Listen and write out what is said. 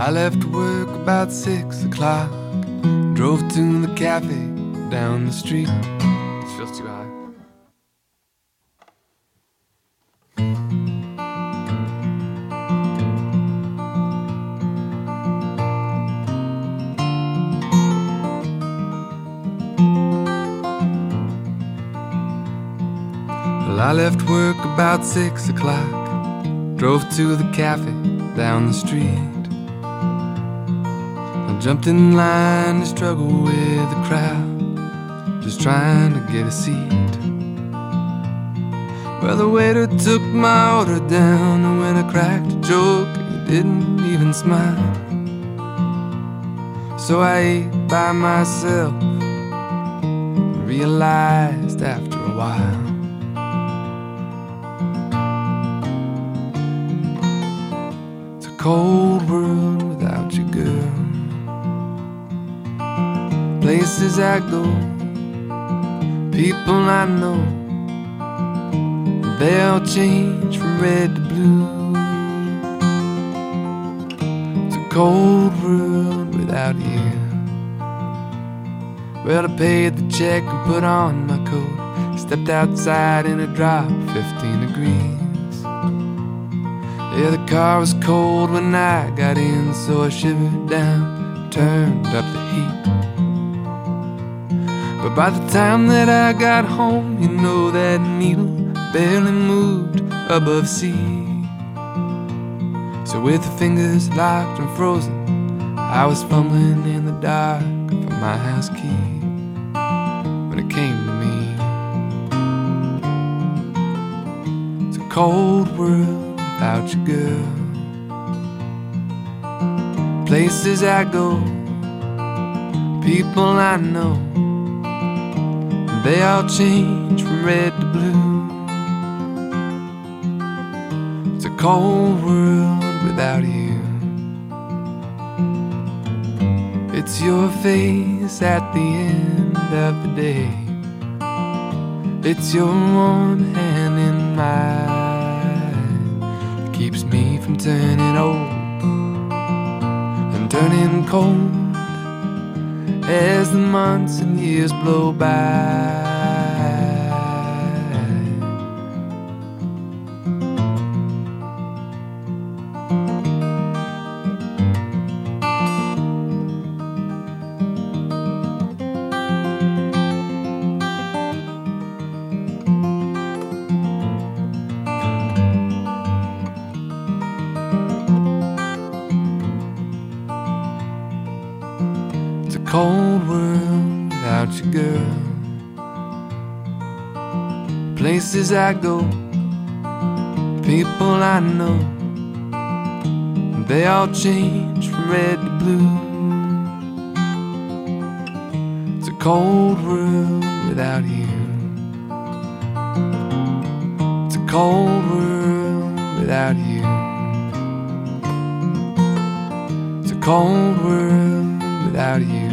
I left work about six o'clock. Drove to the cafe down the street. This feels too high. Well, I left work about six o'clock. Drove to the cafe down the street. Jumped in line to struggle with the crowd, just trying to get a seat. Well, the waiter took my order down, and when I cracked a joke, he didn't even smile. So I ate by myself, and realized after a while. It's a cold world Places I go, people I know, they all change from red to blue. It's a cold world without you. Well, I paid the check and put on my coat. Stepped outside in a drop, 15 degrees. Yeah, the car was cold when I got in, so I shivered down, turned up the heat. But by the time that I got home, you know that needle barely moved above C. So with the fingers locked and frozen, I was fumbling in the dark for my house key when it came to me. It's a cold world without you, girl. Places I go, people I know, they all change from red to blue. It's a cold world without you. It's your face at the end of the day. It's your warm hand in mine that keeps me from turning old and turning cold as the months and years blow by. Cold world without you, girl. Places I go, people I know, they all change from red to blue. It's a cold world without you. It's a cold world without you. It's a cold world without you.